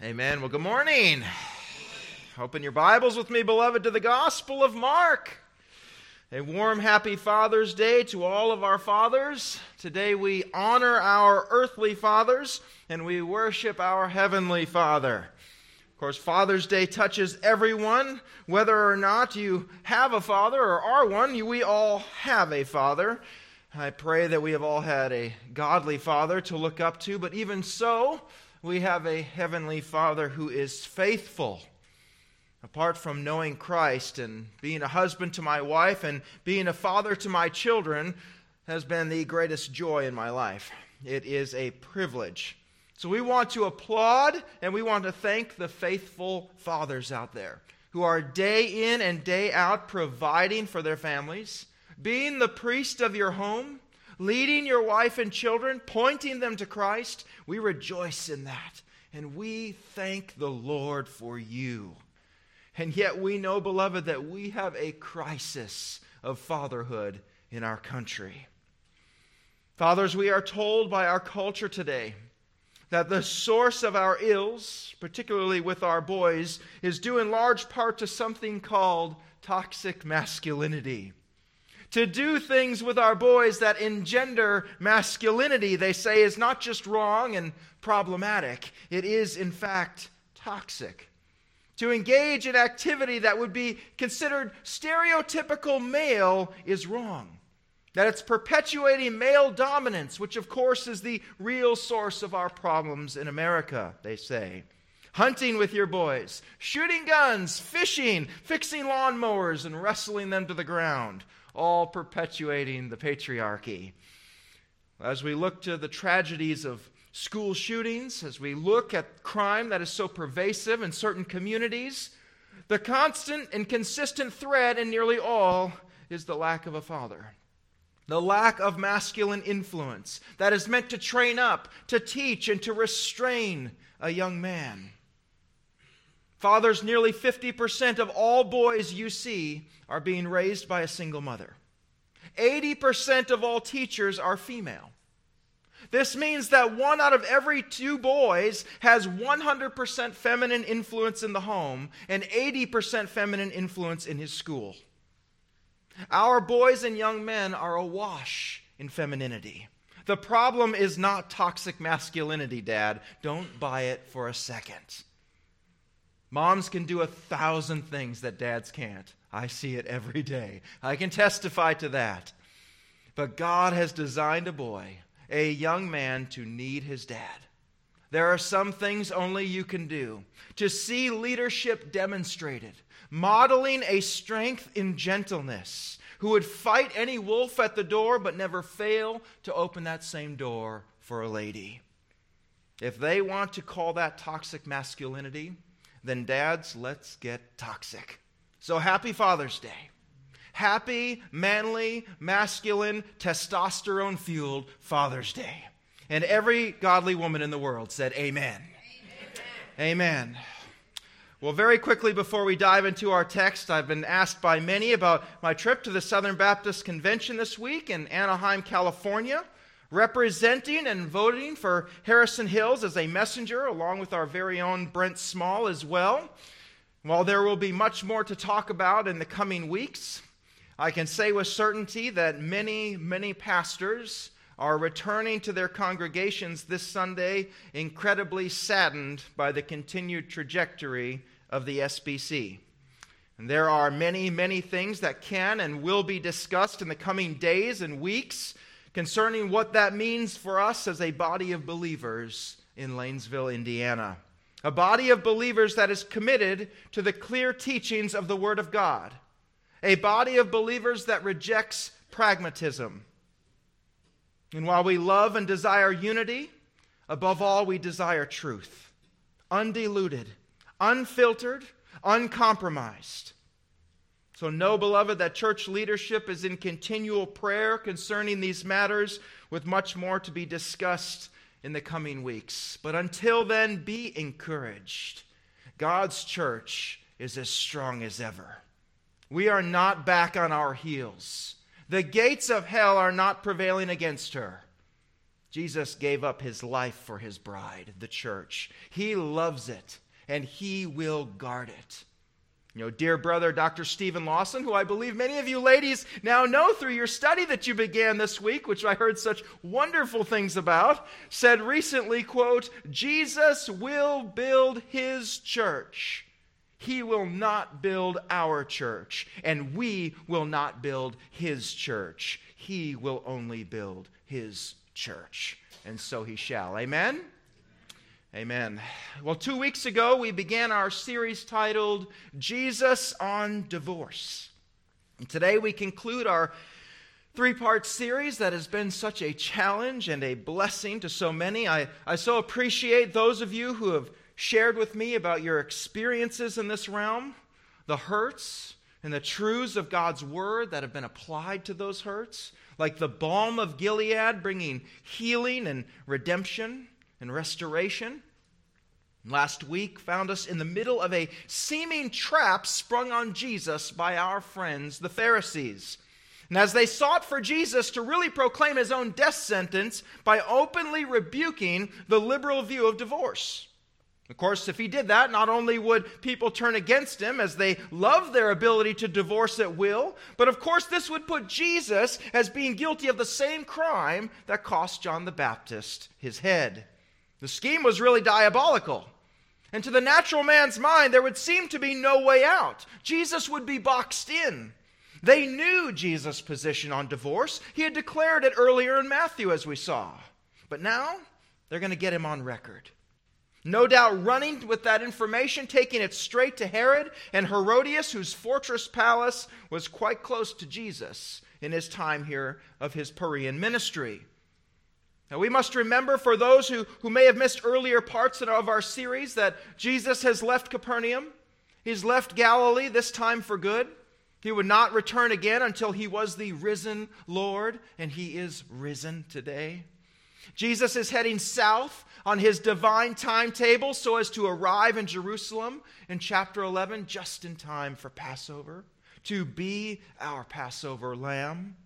Amen. Well, good morning. Open your Bibles with me, beloved, to the Gospel of Mark. A warm, happy Father's Day to all of our fathers. Today we honor our earthly fathers and we worship our heavenly Father. Of course, Father's Day touches everyone, whether or not you have a father or are one, we all have a father. I pray that we have all had a godly father to look up to, but even so, we have a heavenly Father who is faithful. Apart from knowing Christ and being a husband to my wife and being a father to my children, has been the greatest joy in my life. It is a privilege. So we want to applaud and we want to thank the faithful fathers out there who are day in and day out providing for their families, being the priest of your home, leading your wife and children, pointing them to Christ, we rejoice in that. And we thank the Lord for you. And yet we know, beloved, that we have a crisis of fatherhood in our country. Fathers, we are told by our culture today that the source of our ills, particularly with our boys, is due in large part to something called toxic masculinity to do things with our boys that engender masculinity, they say, is not just wrong and problematic, it is, in fact, toxic. To engage in activity that would be considered stereotypical male is wrong. That it's perpetuating male dominance, which, of course, is the real source of our problems in America, they say hunting with your boys, shooting guns, fishing, fixing lawnmowers, and wrestling them to the ground all perpetuating the patriarchy. As we look to the tragedies of school shootings, as we look at crime that is so pervasive in certain communities, the constant and consistent thread in nearly all is the lack of a father. The lack of masculine influence that is meant to train up, to teach, and to restrain a young man. Fathers, nearly 50% of all boys you see are being raised by a single mother. 80% of all teachers are female. This means that one out of every two boys has 100% feminine influence in the home and 80% feminine influence in his school. Our boys and young men are awash in femininity. The problem is not toxic masculinity, Dad. Don't buy it for a second. Moms can do a thousand things that dads can't. I see it every day. I can testify to that. But God has designed a boy, a young man, to need his dad. There are some things only you can do. To see leadership demonstrated, modeling a strength in gentleness, who would fight any wolf at the door but never fail to open that same door for a lady. If they want to call that toxic masculinity, then dads, let's get toxic. So happy Father's Day. Happy, manly, masculine, testosterone fueled Father's Day. And every godly woman in the world said, Amen. Amen. Amen. Well, very quickly before we dive into our text, I've been asked by many about my trip to the Southern Baptist Convention this week in Anaheim, California representing and voting for Harrison Hills as a messenger, along with our very own Brent Small as well. While there will be much more to talk about in the coming weeks, I can say with certainty that many, many pastors are returning to their congregations this Sunday incredibly saddened by the continued trajectory of the SBC. And there are many, many things that can and will be discussed in the coming days and weeks concerning what that means for us as a body of believers in Lanesville, Indiana. A body of believers that is committed to the clear teachings of the Word of God. A body of believers that rejects pragmatism. And while we love and desire unity, above all, we desire truth. Undiluted, unfiltered, uncompromised. So, know, beloved, that church leadership is in continual prayer concerning these matters, with much more to be discussed in the coming weeks. But until then, be encouraged. God's church is as strong as ever. We are not back on our heels. The gates of hell are not prevailing against her. Jesus gave up his life for his bride, the church. He loves it, and he will guard it. You know, dear brother Dr. Steven Lawson, who I believe many of you ladies now know through your study that you began this week, which I heard such wonderful things about, said recently, quote, Jesus will build his church. He will not build our church, and we will not build his church. He will only build his church. And so he shall. Amen? Amen. Well, two weeks ago, we began our series titled Jesus on Divorce. And today, we conclude our three part series that has been such a challenge and a blessing to so many. I, I so appreciate those of you who have shared with me about your experiences in this realm, the hurts and the truths of God's word that have been applied to those hurts, like the balm of Gilead bringing healing and redemption and restoration. Last week found us in the middle of a seeming trap sprung on Jesus by our friends, the Pharisees. And as they sought for Jesus to really proclaim his own death sentence by openly rebuking the liberal view of divorce. Of course, if he did that, not only would people turn against him as they love their ability to divorce at will, but of course, this would put Jesus as being guilty of the same crime that cost John the Baptist his head. The scheme was really diabolical. And to the natural man's mind, there would seem to be no way out. Jesus would be boxed in. They knew Jesus' position on divorce. He had declared it earlier in Matthew, as we saw. But now, they're going to get him on record. No doubt running with that information, taking it straight to Herod and Herodias, whose fortress palace was quite close to Jesus in his time here of his Perean ministry. Now, we must remember for those who, who may have missed earlier parts of our series that Jesus has left Capernaum. He's left Galilee, this time for good. He would not return again until he was the risen Lord, and he is risen today. Jesus is heading south on his divine timetable so as to arrive in Jerusalem in chapter 11 just in time for Passover, to be our Passover lamb.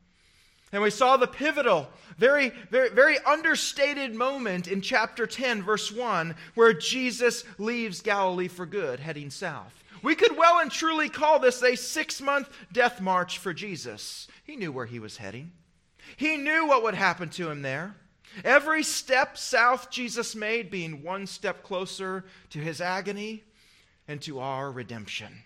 And we saw the pivotal, very, very, very understated moment in chapter 10, verse 1, where Jesus leaves Galilee for good, heading south. We could well and truly call this a six month death march for Jesus. He knew where he was heading, he knew what would happen to him there. Every step south Jesus made being one step closer to his agony and to our redemption.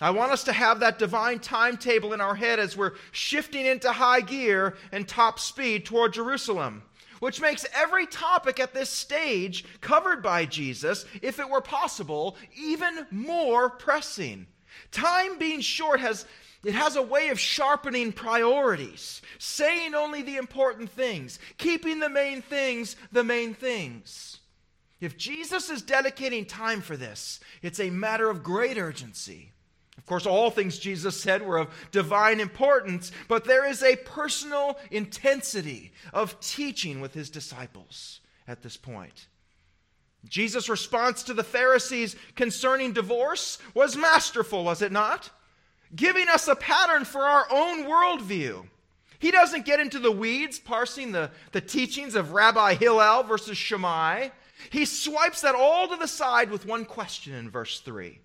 I want us to have that divine timetable in our head as we're shifting into high gear and top speed toward Jerusalem, which makes every topic at this stage covered by Jesus, if it were possible, even more pressing. Time being short has it has a way of sharpening priorities, saying only the important things, keeping the main things the main things. If Jesus is dedicating time for this, it's a matter of great urgency. Of course, all things Jesus said were of divine importance, but there is a personal intensity of teaching with his disciples at this point. Jesus' response to the Pharisees concerning divorce was masterful, was it not? giving us a pattern for our own worldview. He doesn't get into the weeds parsing the, the teachings of Rabbi Hillel versus Shammai. He swipes that all to the side with one question in verse 3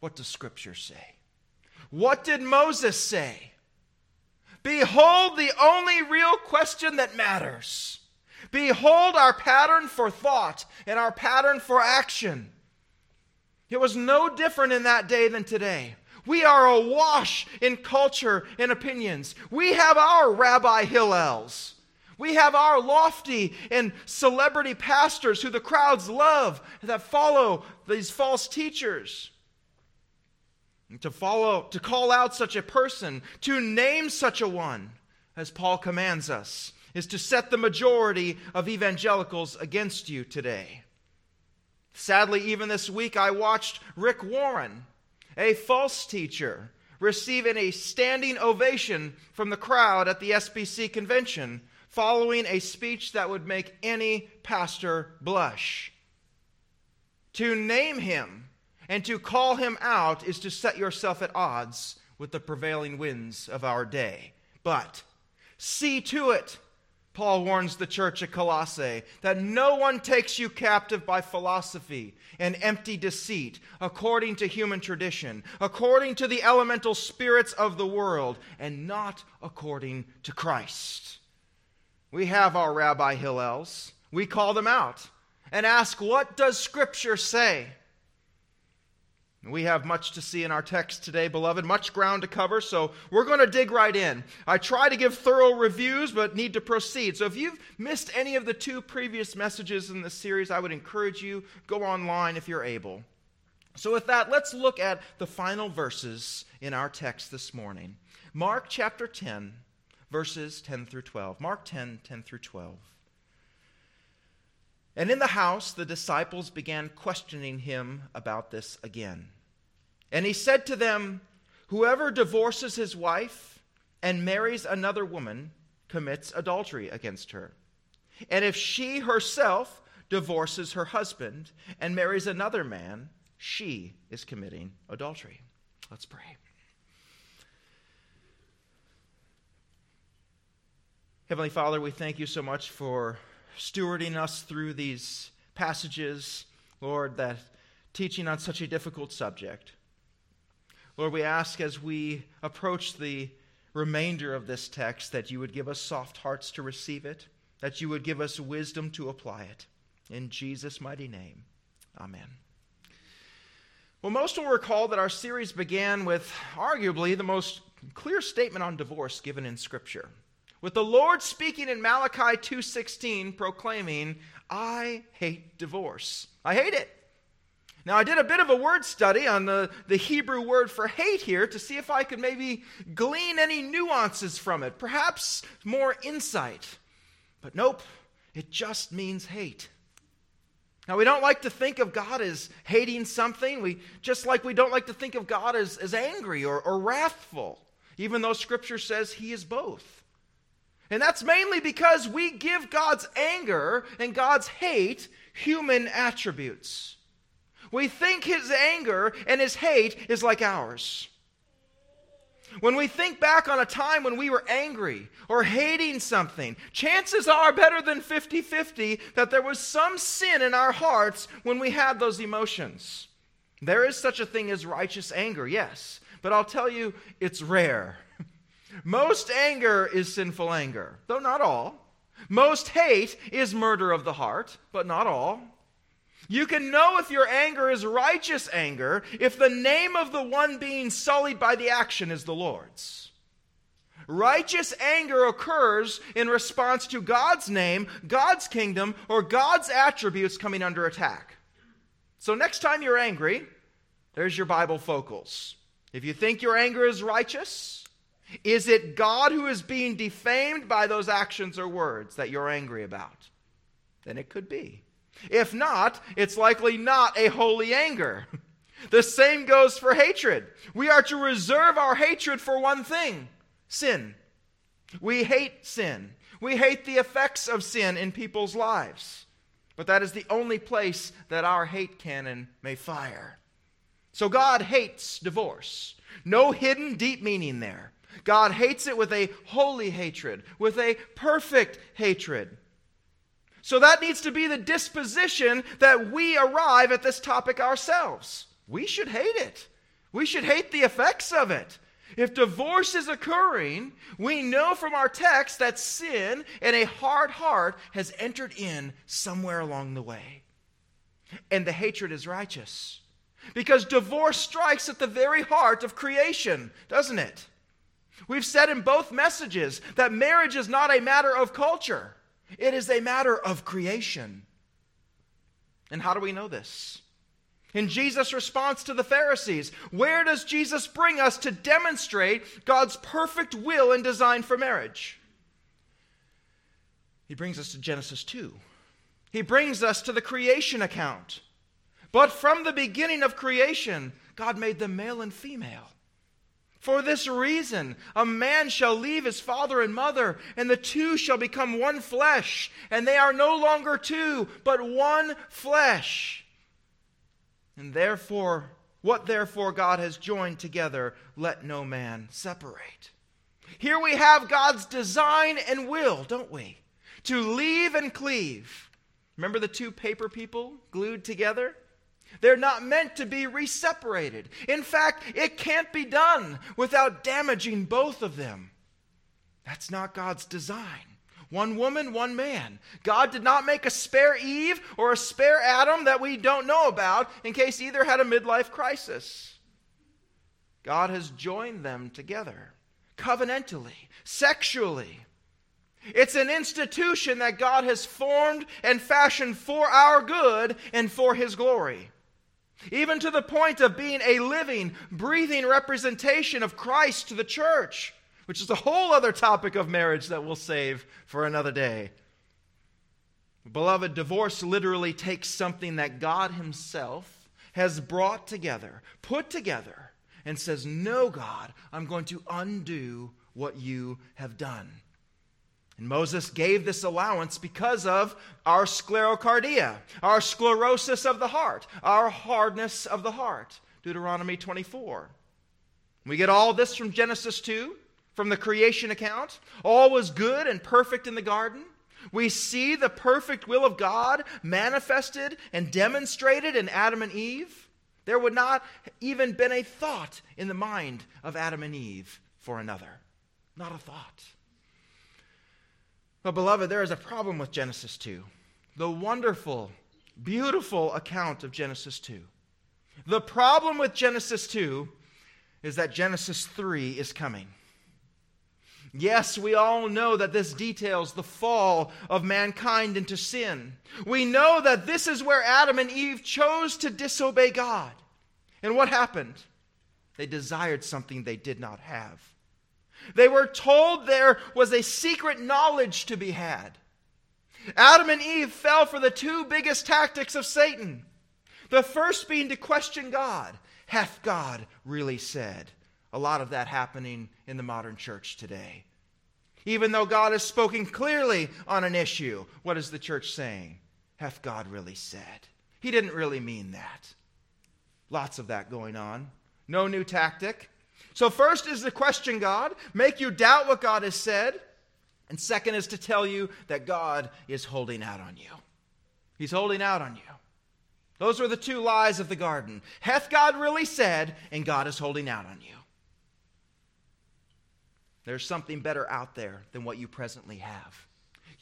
What does Scripture say? What did Moses say? Behold, the only real question that matters. Behold our pattern for thought and our pattern for action. It was no different in that day than today. We are awash in culture and opinions. We have our Rabbi Hillels. We have our lofty and celebrity pastors who the crowds love that follow these false teachers. To follow, to call out such a person, to name such a one, as Paul commands us, is to set the majority of evangelicals against you today. Sadly, even this week, I watched Rick Warren a false teacher, receiving a standing ovation from the crowd at the SBC convention following a speech that would make any pastor blush. To name him and to call him out is to set yourself at odds with the prevailing winds of our day. But see to it Paul warns the church at Colossae that no one takes you captive by philosophy and empty deceit, according to human tradition, according to the elemental spirits of the world, and not according to Christ. We have our Rabbi Hillels. We call them out and ask, What does Scripture say? We have much to see in our text today, beloved, much ground to cover, so we're going to dig right in. I try to give thorough reviews, but need to proceed. So if you've missed any of the two previous messages in this series, I would encourage you go online if you're able. So with that, let's look at the final verses in our text this morning. Mark chapter 10, verses 10 through 12. Mark 10, 10 through 12. And in the house, the disciples began questioning him about this again. And he said to them, Whoever divorces his wife and marries another woman commits adultery against her. And if she herself divorces her husband and marries another man, she is committing adultery. Let's pray. Heavenly Father, we thank you so much for stewarding us through these passages, Lord, that teaching on such a difficult subject. Lord, we ask as we approach the remainder of this text that you would give us soft hearts to receive it, that you would give us wisdom to apply it. In Jesus' mighty name, amen. Well, most will recall that our series began with arguably the most clear statement on divorce given in Scripture with the Lord speaking in Malachi 2:16 proclaiming, "I hate divorce. I hate it." Now, I did a bit of a word study on the, the Hebrew word for hate here to see if I could maybe glean any nuances from it, perhaps more insight. But nope, it just means hate. Now, we don't like to think of God as hating something, we, just like we don't like to think of God as, as angry or, or wrathful, even though Scripture says He is both. And that's mainly because we give God's anger and God's hate human attributes. We think his anger and his hate is like ours. When we think back on a time when we were angry or hating something, chances are better than 50 50 that there was some sin in our hearts when we had those emotions. There is such a thing as righteous anger, yes, but I'll tell you, it's rare. Most anger is sinful anger, though not all. Most hate is murder of the heart, but not all. You can know if your anger is righteous anger if the name of the one being sullied by the action is the Lord's. Righteous anger occurs in response to God's name, God's kingdom, or God's attributes coming under attack. So, next time you're angry, there's your Bible focals. If you think your anger is righteous, is it God who is being defamed by those actions or words that you're angry about? Then it could be. If not, it's likely not a holy anger. The same goes for hatred. We are to reserve our hatred for one thing sin. We hate sin. We hate the effects of sin in people's lives. But that is the only place that our hate cannon may fire. So God hates divorce. No hidden deep meaning there. God hates it with a holy hatred, with a perfect hatred. So that needs to be the disposition that we arrive at this topic ourselves. We should hate it. We should hate the effects of it. If divorce is occurring, we know from our text that sin and a hard heart has entered in somewhere along the way. And the hatred is righteous. Because divorce strikes at the very heart of creation, doesn't it? We've said in both messages that marriage is not a matter of culture, it is a matter of creation. And how do we know this? In Jesus' response to the Pharisees, where does Jesus bring us to demonstrate God's perfect will and design for marriage? He brings us to Genesis 2. He brings us to the creation account. But from the beginning of creation, God made them male and female. For this reason, a man shall leave his father and mother, and the two shall become one flesh, and they are no longer two, but one flesh. And therefore, what therefore God has joined together, let no man separate. Here we have God's design and will, don't we? to leave and cleave. Remember the two paper people glued together? They're not meant to be reseparated. In fact, it can't be done without damaging both of them. That's not God's design. One woman, one man. God did not make a spare Eve or a spare Adam that we don't know about in case either had a midlife crisis. God has joined them together covenantally, sexually. It's an institution that God has formed and fashioned for our good and for His glory. Even to the point of being a living, breathing representation of Christ to the church which is a whole other topic of marriage that we'll save for another day. Beloved, divorce literally takes something that God Himself has brought together, put together, and says, No, God, I'm going to undo what you have done. And Moses gave this allowance because of our sclerocardia, our sclerosis of the heart, our hardness of the heart. Deuteronomy 24. We get all this from Genesis 2 from the creation account. All was good and perfect in the garden. We see the perfect will of God manifested and demonstrated in Adam and Eve. There would not even been a thought in the mind of Adam and Eve for another. Not a thought. But, beloved, there is a problem with Genesis 2. The wonderful, beautiful account of Genesis 2. The problem with Genesis 2 is that Genesis 3 is coming. Yes, we all know that this details the fall of mankind into sin. We know that this is where Adam and Eve chose to disobey God. And what happened? They desired something they did not have. They were told there was a secret knowledge to be had. Adam and Eve fell for the two biggest tactics of Satan. The first being to question God. Hath God really said? A lot of that happening in the modern church today. Even though God has spoken clearly on an issue, what is the church saying? Hath God really said? He didn't really mean that. Lots of that going on. No new tactic. So, first is to question God, make you doubt what God has said. And second is to tell you that God is holding out on you. He's holding out on you. Those were the two lies of the garden. Hath God really said, and God is holding out on you. There's something better out there than what you presently have.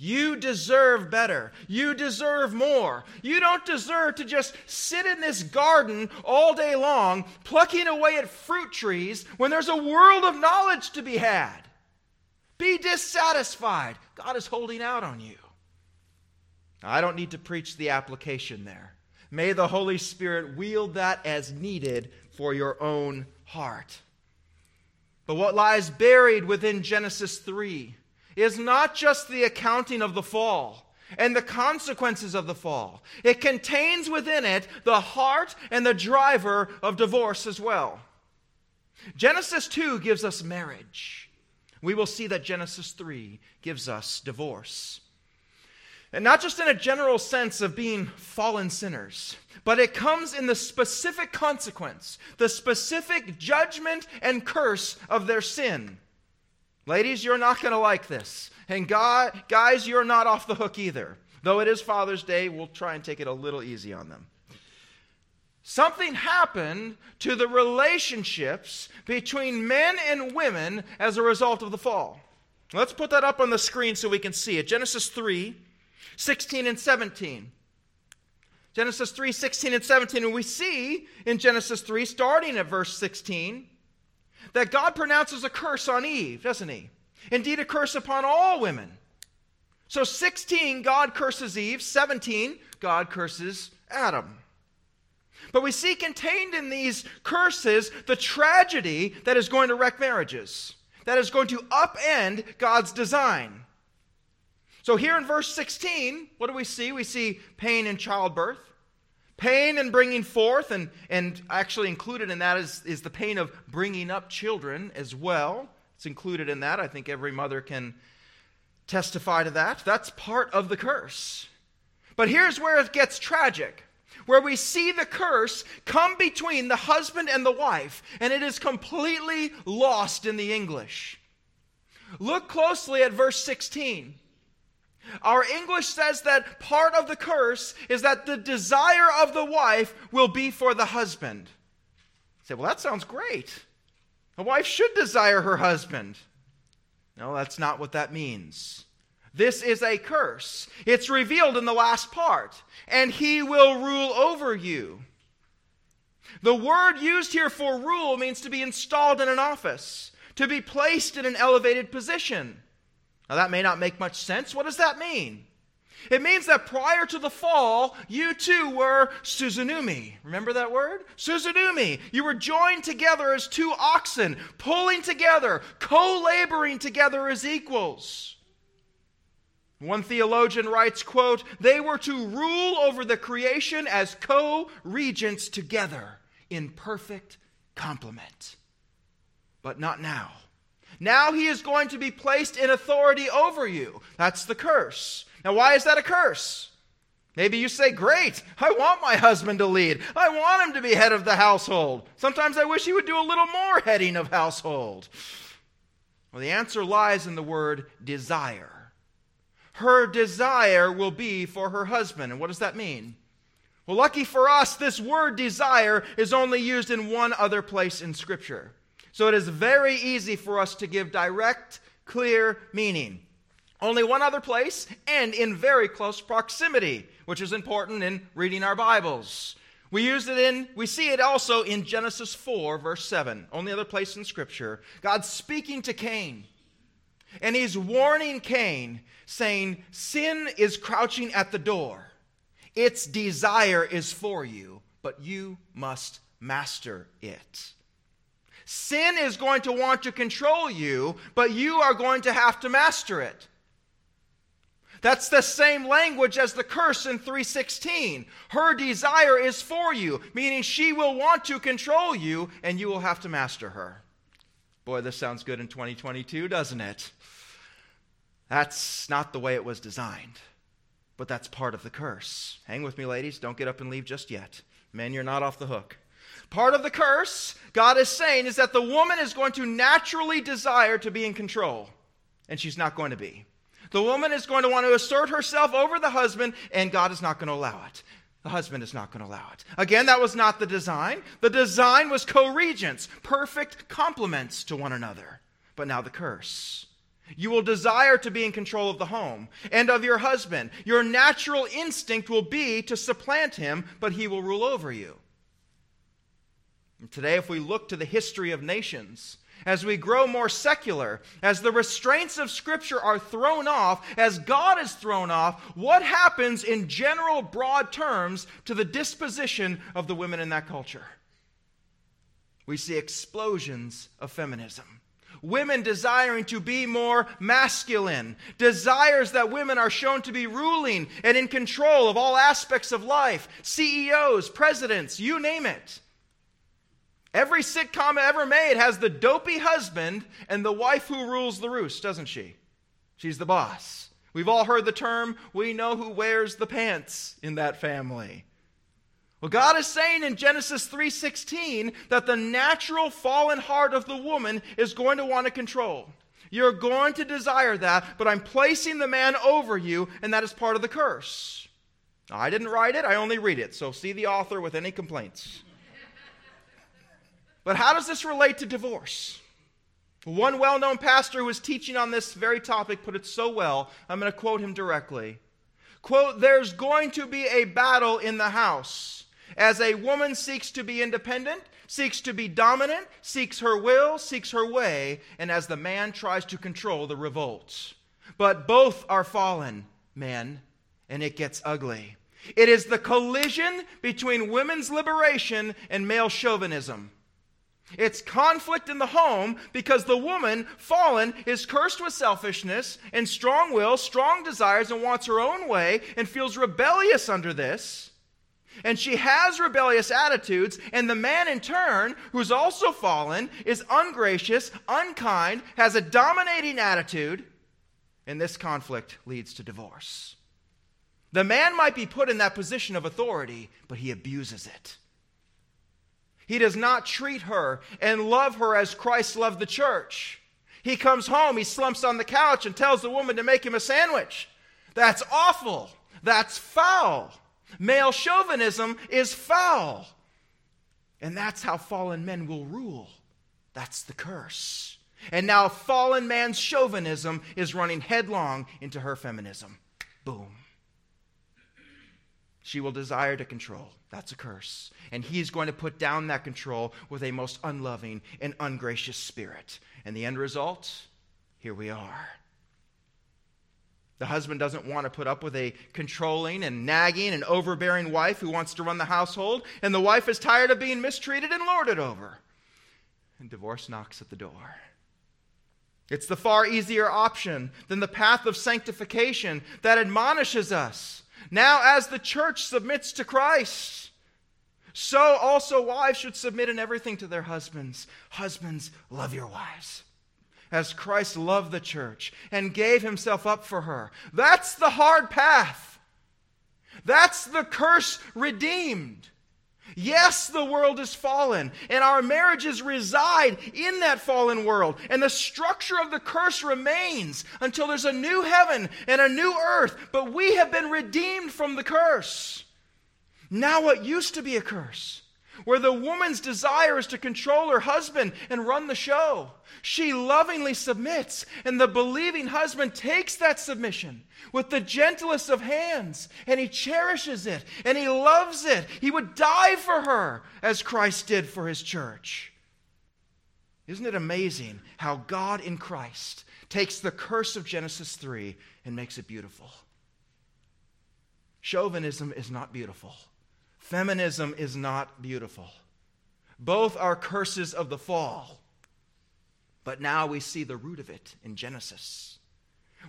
You deserve better. You deserve more. You don't deserve to just sit in this garden all day long, plucking away at fruit trees when there's a world of knowledge to be had. Be dissatisfied. God is holding out on you. I don't need to preach the application there. May the Holy Spirit wield that as needed for your own heart. But what lies buried within Genesis 3 is not just the accounting of the fall and the consequences of the fall, it contains within it the heart and the driver of divorce as well. Genesis 2 gives us marriage. We will see that Genesis 3 gives us divorce. And not just in a general sense of being fallen sinners, but it comes in the specific consequence, the specific judgment and curse of their sin. Ladies, you're not going to like this. And God, guys, you're not off the hook either. Though it is Father's Day, we'll try and take it a little easy on them. Something happened to the relationships between men and women as a result of the fall. Let's put that up on the screen so we can see it. Genesis 3 16 and 17. Genesis 3 16 and 17. And we see in Genesis 3, starting at verse 16, that God pronounces a curse on Eve, doesn't he? Indeed, a curse upon all women. So 16, God curses Eve. 17, God curses Adam. But we see contained in these curses the tragedy that is going to wreck marriages, that is going to upend God's design. So here in verse 16, what do we see? We see pain in childbirth, pain in bringing forth, and, and actually included in that is, is the pain of bringing up children as well. It's included in that. I think every mother can testify to that. That's part of the curse. But here's where it gets tragic where we see the curse come between the husband and the wife, and it is completely lost in the English. Look closely at verse 16. Our English says that part of the curse is that the desire of the wife will be for the husband. You say, well, that sounds great. A wife should desire her husband. No, that's not what that means. This is a curse. It's revealed in the last part. And he will rule over you. The word used here for rule means to be installed in an office, to be placed in an elevated position. Now, that may not make much sense. What does that mean? It means that prior to the fall, you too were suzeugnumi. Remember that word? Suzeugnumi. You were joined together as two oxen, pulling together, co laboring together as equals. One theologian writes, quote, they were to rule over the creation as co-regents together in perfect complement. But not now. Now he is going to be placed in authority over you. That's the curse. Now, why is that a curse? Maybe you say, Great, I want my husband to lead. I want him to be head of the household. Sometimes I wish he would do a little more heading of household. Well, the answer lies in the word desire. Her desire will be for her husband. And what does that mean? Well, lucky for us, this word desire is only used in one other place in Scripture. So it is very easy for us to give direct, clear meaning. Only one other place and in very close proximity, which is important in reading our Bibles. We use it in, we see it also in Genesis 4, verse 7, only other place in Scripture. God's speaking to Cain. And he's warning Cain, saying, Sin is crouching at the door. Its desire is for you, but you must master it. Sin is going to want to control you, but you are going to have to master it. That's the same language as the curse in 316. Her desire is for you, meaning she will want to control you and you will have to master her. Boy, this sounds good in 2022, doesn't it? That's not the way it was designed, but that's part of the curse. Hang with me, ladies. Don't get up and leave just yet. Men, you're not off the hook. Part of the curse, God is saying, is that the woman is going to naturally desire to be in control, and she's not going to be. The woman is going to want to assert herself over the husband, and God is not going to allow it. The husband is not going to allow it. Again, that was not the design. The design was co regents, perfect complements to one another. But now the curse. You will desire to be in control of the home and of your husband. Your natural instinct will be to supplant him, but he will rule over you. Today, if we look to the history of nations, as we grow more secular, as the restraints of Scripture are thrown off, as God is thrown off, what happens in general, broad terms to the disposition of the women in that culture? We see explosions of feminism. Women desiring to be more masculine, desires that women are shown to be ruling and in control of all aspects of life, CEOs, presidents, you name it. Every sitcom ever made has the dopey husband and the wife who rules the roost, doesn't she? She's the boss. We've all heard the term, we know who wears the pants in that family. Well, God is saying in Genesis 3:16 that the natural fallen heart of the woman is going to want to control. You're going to desire that, but I'm placing the man over you, and that is part of the curse. I didn't write it, I only read it, so see the author with any complaints. But how does this relate to divorce? One well known pastor who was teaching on this very topic put it so well. I'm going to quote him directly. Quote, There's going to be a battle in the house as a woman seeks to be independent, seeks to be dominant, seeks her will, seeks her way, and as the man tries to control the revolt. But both are fallen, men, and it gets ugly. It is the collision between women's liberation and male chauvinism. It's conflict in the home because the woman, fallen, is cursed with selfishness and strong will, strong desires, and wants her own way and feels rebellious under this. And she has rebellious attitudes, and the man in turn, who's also fallen, is ungracious, unkind, has a dominating attitude, and this conflict leads to divorce. The man might be put in that position of authority, but he abuses it. He does not treat her and love her as Christ loved the church. He comes home, he slumps on the couch and tells the woman to make him a sandwich. That's awful. That's foul. Male chauvinism is foul. And that's how fallen men will rule. That's the curse. And now fallen man's chauvinism is running headlong into her feminism. Boom. She will desire to control. That's a curse. And he's going to put down that control with a most unloving and ungracious spirit. And the end result? Here we are. The husband doesn't want to put up with a controlling and nagging and overbearing wife who wants to run the household, and the wife is tired of being mistreated and lorded over. And divorce knocks at the door. It's the far easier option than the path of sanctification that admonishes us. Now, as the church submits to Christ, so also wives should submit in everything to their husbands. Husbands, love your wives as Christ loved the church and gave himself up for her. That's the hard path. That's the curse redeemed. Yes, the world is fallen, and our marriages reside in that fallen world, and the structure of the curse remains until there's a new heaven and a new earth, but we have been redeemed from the curse. Now, what used to be a curse where the woman's desire is to control her husband and run the show. She lovingly submits, and the believing husband takes that submission with the gentlest of hands, and he cherishes it, and he loves it. He would die for her as Christ did for his church. Isn't it amazing how God in Christ takes the curse of Genesis 3 and makes it beautiful? Chauvinism is not beautiful. Feminism is not beautiful. Both are curses of the fall. But now we see the root of it in Genesis,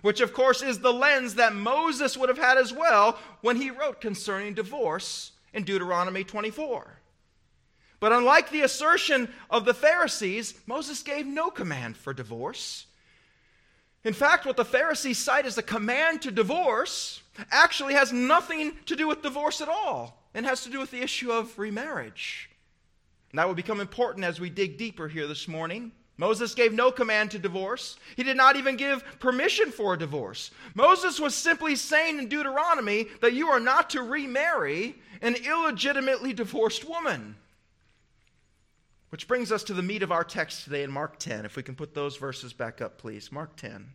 which, of course, is the lens that Moses would have had as well when he wrote concerning divorce in Deuteronomy 24. But unlike the assertion of the Pharisees, Moses gave no command for divorce. In fact, what the Pharisees cite as a command to divorce actually has nothing to do with divorce at all and has to do with the issue of remarriage. And that will become important as we dig deeper here this morning. Moses gave no command to divorce. He did not even give permission for a divorce. Moses was simply saying in Deuteronomy that you are not to remarry an illegitimately divorced woman. Which brings us to the meat of our text today in Mark 10. If we can put those verses back up, please. Mark 10.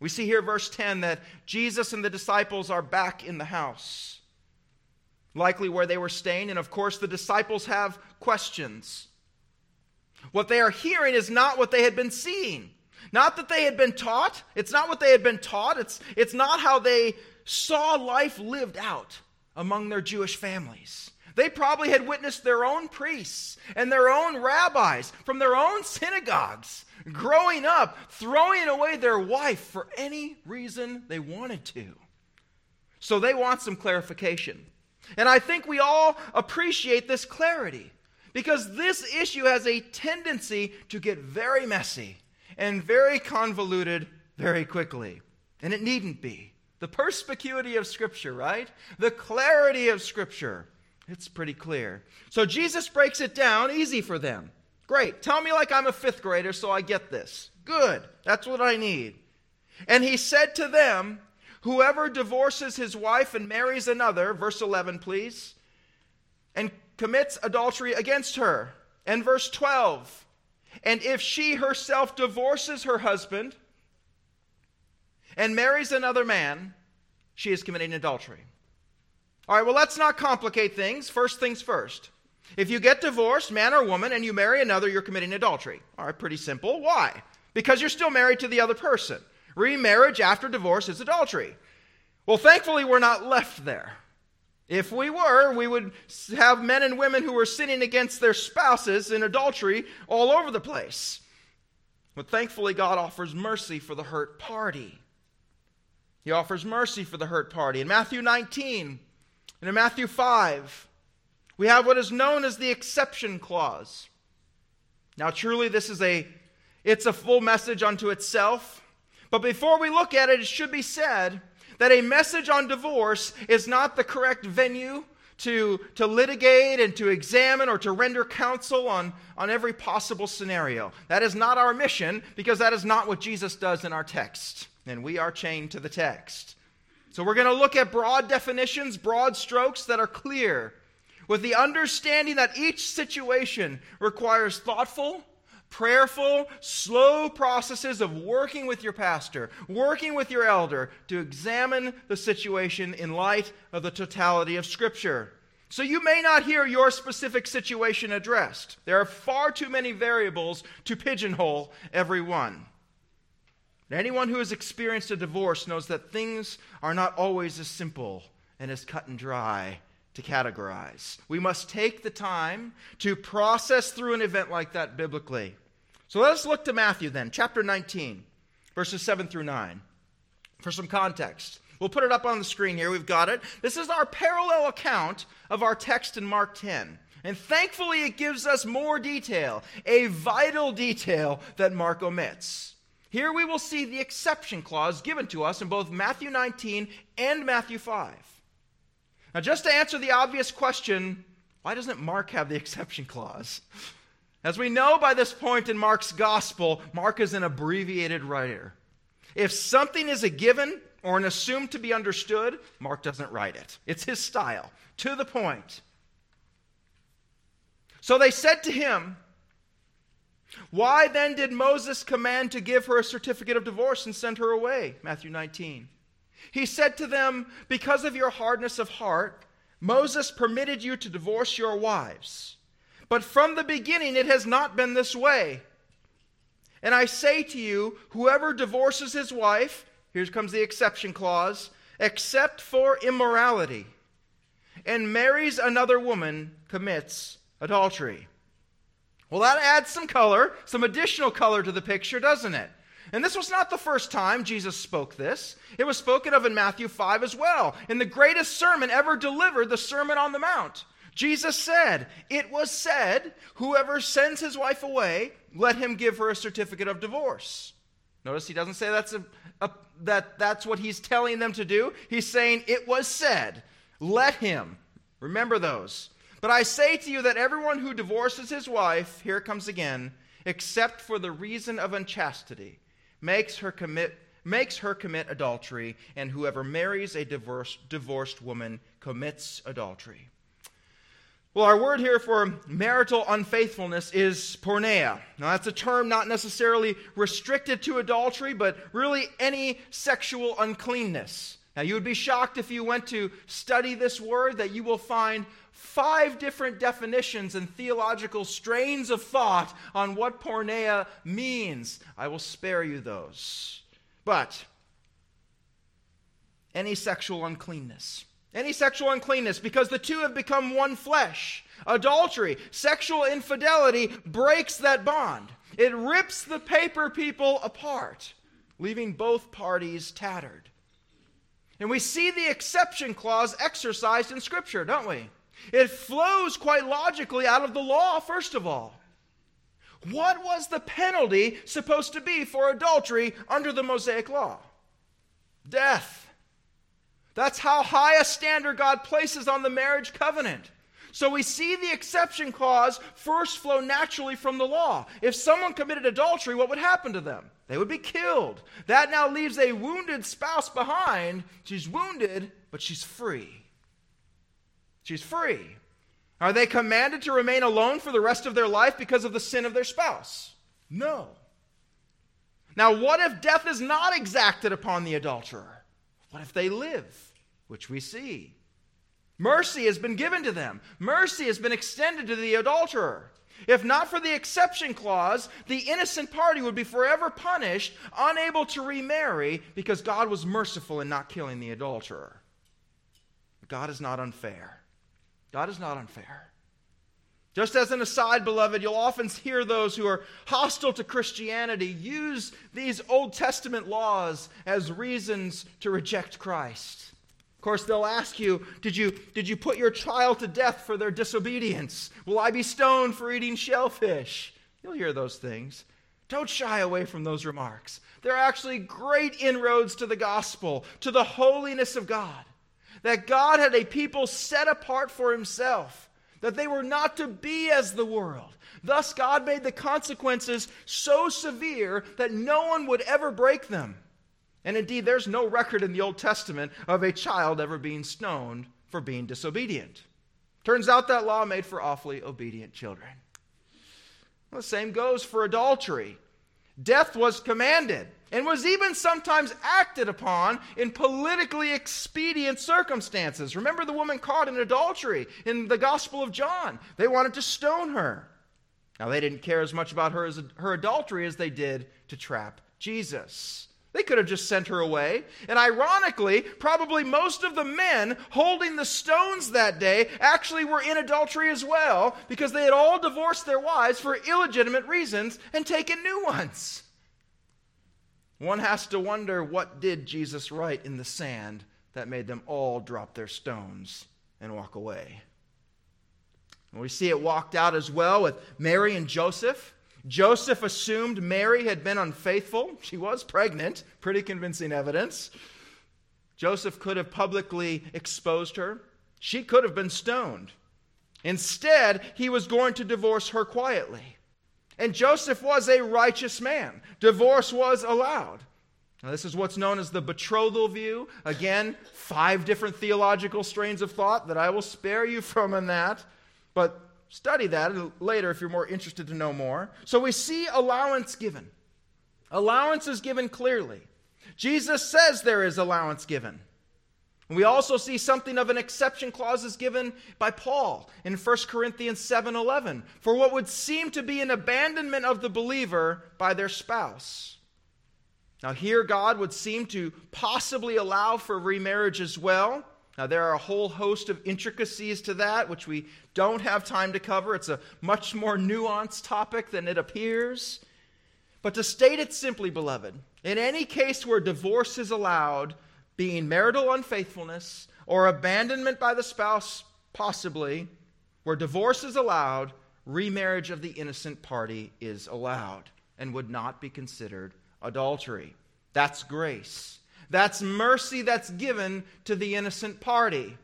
We see here, verse 10, that Jesus and the disciples are back in the house likely where they were staying. And of course, the disciples have questions. What they are hearing is not what they had been seeing. Not that they had been taught. It's not what they had been taught. It's, it's not how they saw life lived out among their Jewish families. They probably had witnessed their own priests and their own rabbis from their own synagogues growing up, throwing away their wife for any reason they wanted to. So they want some clarification. And I think we all appreciate this clarity because this issue has a tendency to get very messy and very convoluted very quickly. And it needn't be. The perspicuity of Scripture, right? The clarity of Scripture. It's pretty clear. So Jesus breaks it down easy for them. Great. Tell me like I'm a fifth grader so I get this. Good. That's what I need. And he said to them, Whoever divorces his wife and marries another, verse 11, please, and commits adultery against her. And verse 12, and if she herself divorces her husband and marries another man, she is committing adultery. All right, well, let's not complicate things. First things first. If you get divorced, man or woman, and you marry another, you're committing adultery. All right, pretty simple. Why? Because you're still married to the other person. Remarriage after divorce is adultery. Well, thankfully, we're not left there. If we were, we would have men and women who were sinning against their spouses in adultery all over the place. But thankfully, God offers mercy for the hurt party. He offers mercy for the hurt party. In Matthew 19 and in Matthew 5, we have what is known as the exception clause. Now, truly, this is a it's a full message unto itself. But before we look at it, it should be said that a message on divorce is not the correct venue to, to litigate and to examine or to render counsel on, on every possible scenario. That is not our mission because that is not what Jesus does in our text. And we are chained to the text. So we're going to look at broad definitions, broad strokes that are clear, with the understanding that each situation requires thoughtful, prayerful, slow processes of working with your pastor, working with your elder to examine the situation in light of the totality of Scripture. So you may not hear your specific situation addressed. There are far too many variables to pigeonhole every one. Anyone who has experienced a divorce knows that things are not always as simple and as cut and dry to categorize. We must take the time to process through an event like that biblically. So let us look to Matthew then, chapter 19, verses 7 through 9, for some context. We'll put it up on the screen here. We've got it. This is our parallel account of our text in Mark 10. And thankfully, it gives us more detail, a vital detail that Mark omits. Here we will see the exception clause given to us in both Matthew 19 and Matthew 5. Now, just to answer the obvious question, why doesn't Mark have the exception clause? As we know by this point in Mark's gospel, Mark is an abbreviated writer. If something is a given or an assumed to be understood, Mark doesn't write it. It's his style, to the point. So they said to him, Why then did Moses command to give her a certificate of divorce and send her away? Matthew 19. He said to them, Because of your hardness of heart, Moses permitted you to divorce your wives. But from the beginning, it has not been this way. And I say to you, whoever divorces his wife, here comes the exception clause, except for immorality, and marries another woman, commits adultery. Well, that adds some color, some additional color to the picture, doesn't it? And this was not the first time Jesus spoke this. It was spoken of in Matthew 5 as well, in the greatest sermon ever delivered, the Sermon on the Mount. Jesus said, It was said, whoever sends his wife away, let him give her a certificate of divorce. Notice he doesn't say that's, a, a, that that's what he's telling them to do. He's saying, It was said, let him. Remember those. But I say to you that everyone who divorces his wife, here comes again, except for the reason of unchastity, makes her commit makes her commit adultery, and whoever marries a divorced, divorced woman commits adultery. Well, our word here for marital unfaithfulness is porneia. Now, that's a term not necessarily restricted to adultery, but really any sexual uncleanness. Now, you would be shocked if you went to study this word that you will find five different definitions and theological strains of thought on what porneia means. I will spare you those. But any sexual uncleanness. Any sexual uncleanness, because the two have become one flesh. Adultery, sexual infidelity breaks that bond. It rips the paper people apart, leaving both parties tattered. And we see the exception clause exercised in Scripture, don't we? It flows quite logically out of the law, first of all. What was the penalty supposed to be for adultery under the Mosaic law? Death. That's how high a standard God places on the marriage covenant. So we see the exception clause first flow naturally from the law. If someone committed adultery, what would happen to them? They would be killed. That now leaves a wounded spouse behind. She's wounded, but she's free. She's free. Are they commanded to remain alone for the rest of their life because of the sin of their spouse? No. Now, what if death is not exacted upon the adulterer? What if they live, which we see? Mercy has been given to them, mercy has been extended to the adulterer. If not for the exception clause, the innocent party would be forever punished, unable to remarry, because God was merciful in not killing the adulterer. God is not unfair. God is not unfair. Just as an aside, beloved, you'll often hear those who are hostile to Christianity use these Old Testament laws as reasons to reject Christ. Of course, they'll ask you did, you, did you put your child to death for their disobedience? Will I be stoned for eating shellfish? You'll hear those things. Don't shy away from those remarks. They're actually great inroads to the gospel, to the holiness of God. That God had a people set apart for himself, that they were not to be as the world. Thus, God made the consequences so severe that no one would ever break them. And indeed, there's no record in the Old Testament of a child ever being stoned for being disobedient. Turns out that law made for awfully obedient children. Well, the same goes for adultery. Death was commanded and was even sometimes acted upon in politically expedient circumstances. Remember the woman caught in adultery in the Gospel of John? They wanted to stone her. Now, they didn't care as much about her, as, her adultery as they did to trap Jesus. They could have just sent her away. And ironically, probably most of the men holding the stones that day actually were in adultery as well because they had all divorced their wives for illegitimate reasons and taken new ones. One has to wonder what did Jesus write in the sand that made them all drop their stones and walk away? And we see it walked out as well with Mary and Joseph. Joseph assumed Mary had been unfaithful. She was pregnant, pretty convincing evidence. Joseph could have publicly exposed her. She could have been stoned. Instead, he was going to divorce her quietly. And Joseph was a righteous man. Divorce was allowed. Now, this is what's known as the betrothal view. Again, five different theological strains of thought that I will spare you from in that. But Study that later if you're more interested to know more. So we see allowance given. Allowance is given clearly. Jesus says there is allowance given. We also see something of an exception clause is given by Paul in 1 Corinthians 7:11 for what would seem to be an abandonment of the believer by their spouse. Now here God would seem to possibly allow for remarriage as well. Now, there are a whole host of intricacies to that, which we don't have time to cover. It's a much more nuanced topic than it appears. But to state it simply, beloved, in any case where divorce is allowed, being marital unfaithfulness or abandonment by the spouse, possibly, where divorce is allowed, remarriage of the innocent party is allowed and would not be considered adultery. That's grace. That's mercy that's given to the innocent party.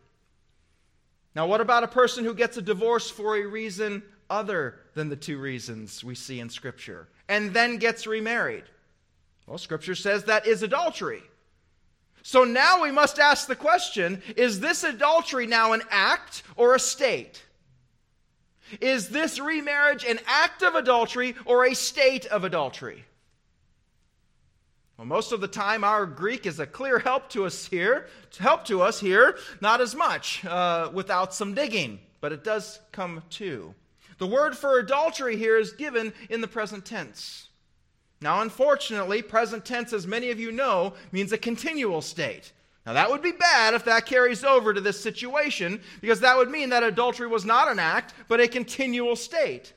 Now, what about a person who gets a divorce for a reason other than the two reasons we see in Scripture and then gets remarried? Well, Scripture says that is adultery. So now we must ask the question is this adultery now an act or a state? Is this remarriage an act of adultery or a state of adultery? Well, most of the time, our Greek is a clear help to us here. Help to us here, not as much uh, without some digging, but it does come too. The word for adultery here is given in the present tense. Now, unfortunately, present tense, as many of you know, means a continual state. Now, that would be bad if that carries over to this situation, because that would mean that adultery was not an act, but a continual state.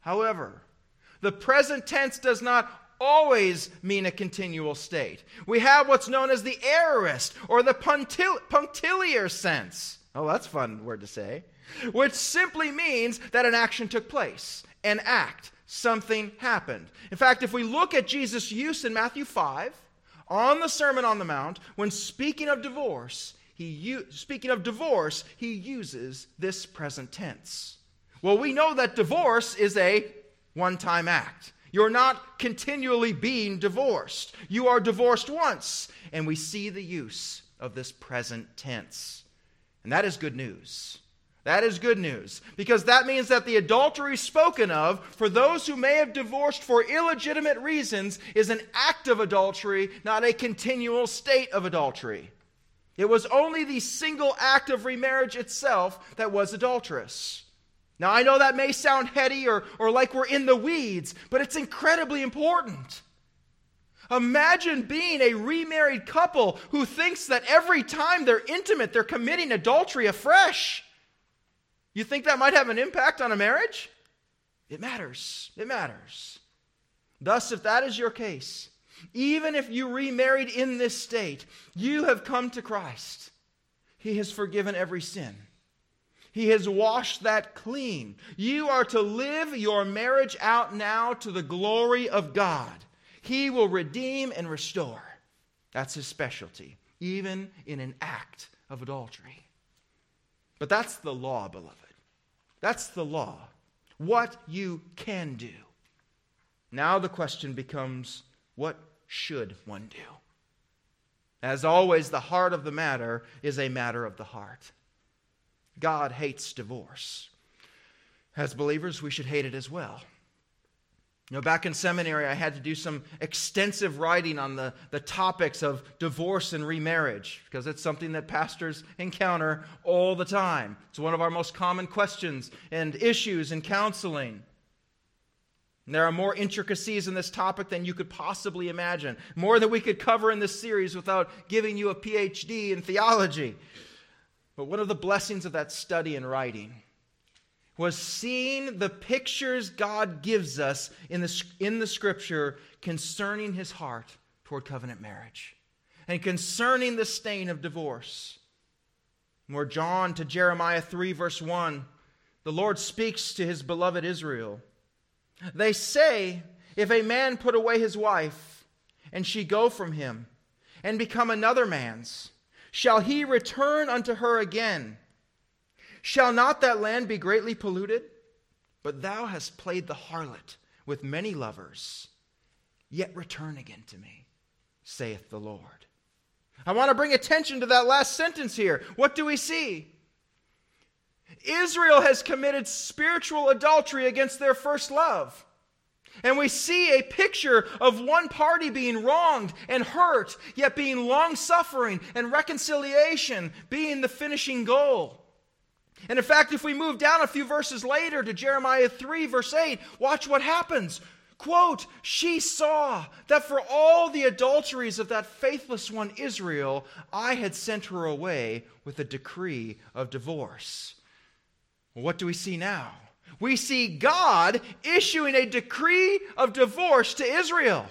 However, the present tense does not always mean a continual state. We have what's known as the aorist or the punctil- punctiliar sense. Oh, that's a fun word to say. Which simply means that an action took place, an act, something happened. In fact, if we look at Jesus' use in Matthew 5 on the Sermon on the Mount, when speaking of divorce, he speaking of divorce, he uses this present tense. Well, we know that divorce is a one-time act. You're not continually being divorced. You are divorced once. And we see the use of this present tense. And that is good news. That is good news because that means that the adultery spoken of for those who may have divorced for illegitimate reasons is an act of adultery, not a continual state of adultery. It was only the single act of remarriage itself that was adulterous. Now, I know that may sound heady or, or like we're in the weeds, but it's incredibly important. Imagine being a remarried couple who thinks that every time they're intimate, they're committing adultery afresh. You think that might have an impact on a marriage? It matters. It matters. Thus, if that is your case, even if you remarried in this state, you have come to Christ. He has forgiven every sin. He has washed that clean. You are to live your marriage out now to the glory of God. He will redeem and restore. That's his specialty, even in an act of adultery. But that's the law, beloved. That's the law. What you can do. Now the question becomes what should one do? As always, the heart of the matter is a matter of the heart. God hates divorce. As believers, we should hate it as well. You know, back in seminary, I had to do some extensive writing on the, the topics of divorce and remarriage because it's something that pastors encounter all the time. It's one of our most common questions and issues in counseling. And there are more intricacies in this topic than you could possibly imagine, more than we could cover in this series without giving you a PhD in theology. But one of the blessings of that study and writing was seeing the pictures God gives us in the, in the scripture concerning his heart toward covenant marriage and concerning the stain of divorce. Where John to Jeremiah 3, verse 1, the Lord speaks to his beloved Israel. They say, If a man put away his wife, and she go from him, and become another man's, shall he return unto her again? Shall not that land be greatly polluted? But thou hast played the harlot with many lovers. Yet return again to me, saith the Lord. I want to bring attention to that last sentence here. What do we see? Israel has committed spiritual adultery against their first love. And we see a picture of one party being wronged and hurt, yet being long suffering and reconciliation being the finishing goal. And in fact, if we move down a few verses later to Jeremiah 3, verse 8, watch what happens. Quote, she saw that for all the adulteries of that faithless one Israel, I had sent her away with a decree of divorce. What do we see now? We see God issuing a decree of divorce to Israel.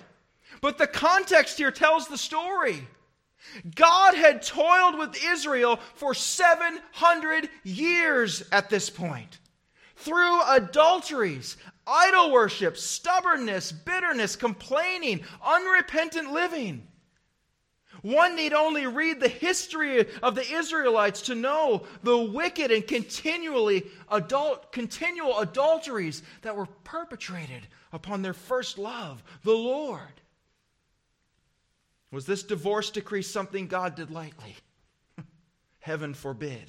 But the context here tells the story. God had toiled with Israel for 700 years at this point through adulteries, idol worship, stubbornness, bitterness, complaining, unrepentant living. One need only read the history of the Israelites to know the wicked and continually adult, continual adulteries that were perpetrated upon their first love, the Lord. Was this divorce decree something God did lightly? Heaven forbid.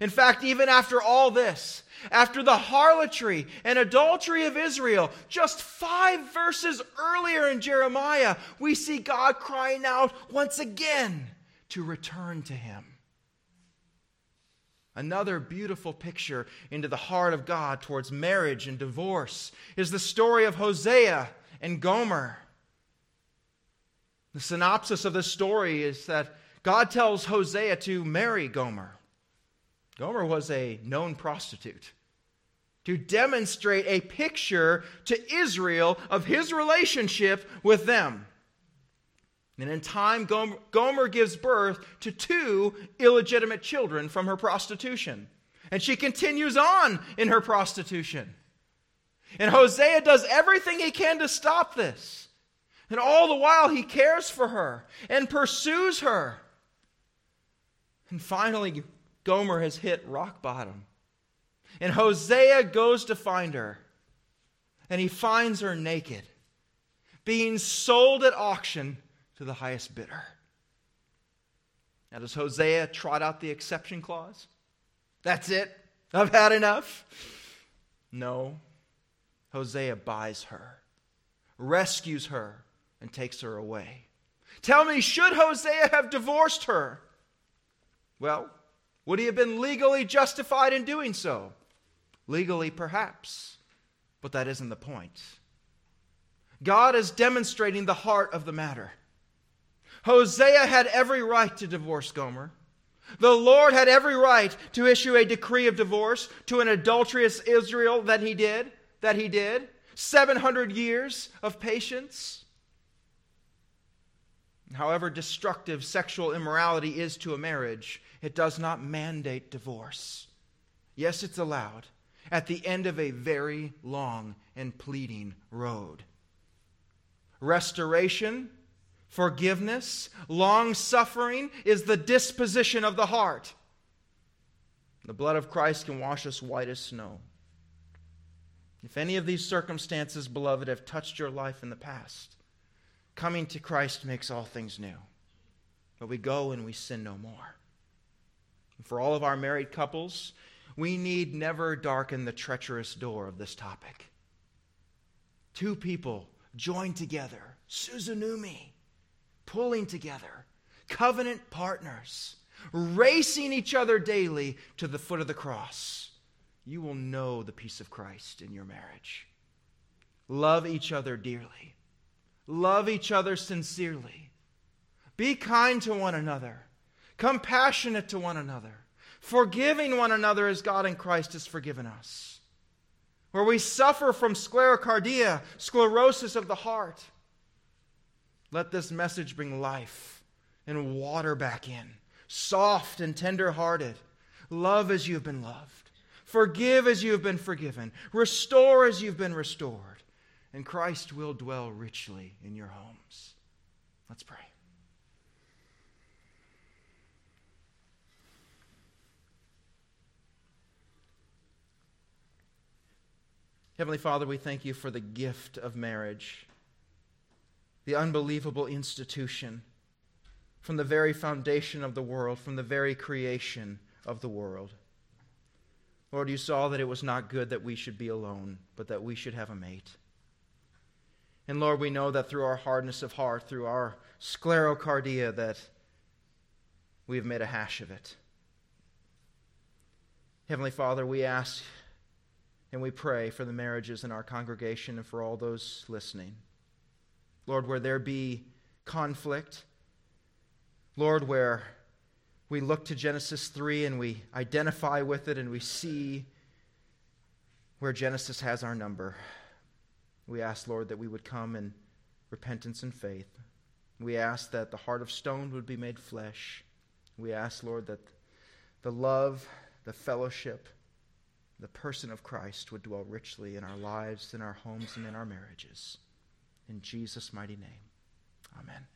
In fact, even after all this, after the harlotry and adultery of Israel, just five verses earlier in Jeremiah, we see God crying out once again to return to him. Another beautiful picture into the heart of God towards marriage and divorce is the story of Hosea and Gomer. The synopsis of this story is that God tells Hosea to marry Gomer. Gomer was a known prostitute. To demonstrate a picture to Israel of his relationship with them. And in time, Gomer gives birth to two illegitimate children from her prostitution. And she continues on in her prostitution. And Hosea does everything he can to stop this. And all the while, he cares for her and pursues her. And finally, Gomer has hit rock bottom. And Hosea goes to find her. And he finds her naked, being sold at auction to the highest bidder. Now, does Hosea trot out the exception clause? That's it. I've had enough. No. Hosea buys her, rescues her, and takes her away. Tell me, should Hosea have divorced her? Well, would he have been legally justified in doing so? Legally, perhaps, but that isn't the point. God is demonstrating the heart of the matter. Hosea had every right to divorce Gomer. The Lord had every right to issue a decree of divorce to an adulterous Israel that he did, that he did. 700 years of patience however destructive sexual immorality is to a marriage, it does not mandate divorce. Yes, it's allowed at the end of a very long and pleading road. Restoration, Forgiveness, long suffering is the disposition of the heart. The blood of Christ can wash us white as snow. If any of these circumstances, beloved, have touched your life in the past, coming to Christ makes all things new. But we go and we sin no more. And for all of our married couples, we need never darken the treacherous door of this topic. Two people joined together, suzeugnumi, pulling together, covenant partners, racing each other daily to the foot of the cross. You will know the peace of Christ in your marriage. Love each other dearly. Love each other sincerely. Be kind to one another, compassionate to one another, forgiving one another as God in Christ has forgiven us. Where we suffer from sclerocardia, sclerosis of the heart, let this message bring life and water back in, soft and tender hearted. Love as you have been loved, forgive as you have been forgiven, restore as you've been restored, and Christ will dwell richly in your homes. Let's pray. Heavenly Father, we thank you for the gift of marriage, the unbelievable institution from the very foundation of the world, from the very creation of the world. Lord, you saw that it was not good that we should be alone, but that we should have a mate. And Lord, we know that through our hardness of heart, through our sclerocardia, that we have made a hash of it. Heavenly Father, we ask and we pray for the marriages in our congregation and for all those listening. Lord, where there be conflict, Lord, where we look to Genesis 3 and we identify with it and we see where Genesis has our number, we ask, Lord, that we would come in repentance and faith. We ask that the heart of stone would be made flesh. We ask, Lord, that the love, the fellowship, the person of Christ would dwell richly in our lives, in our homes, and in our marriages. In Jesus' mighty name, amen.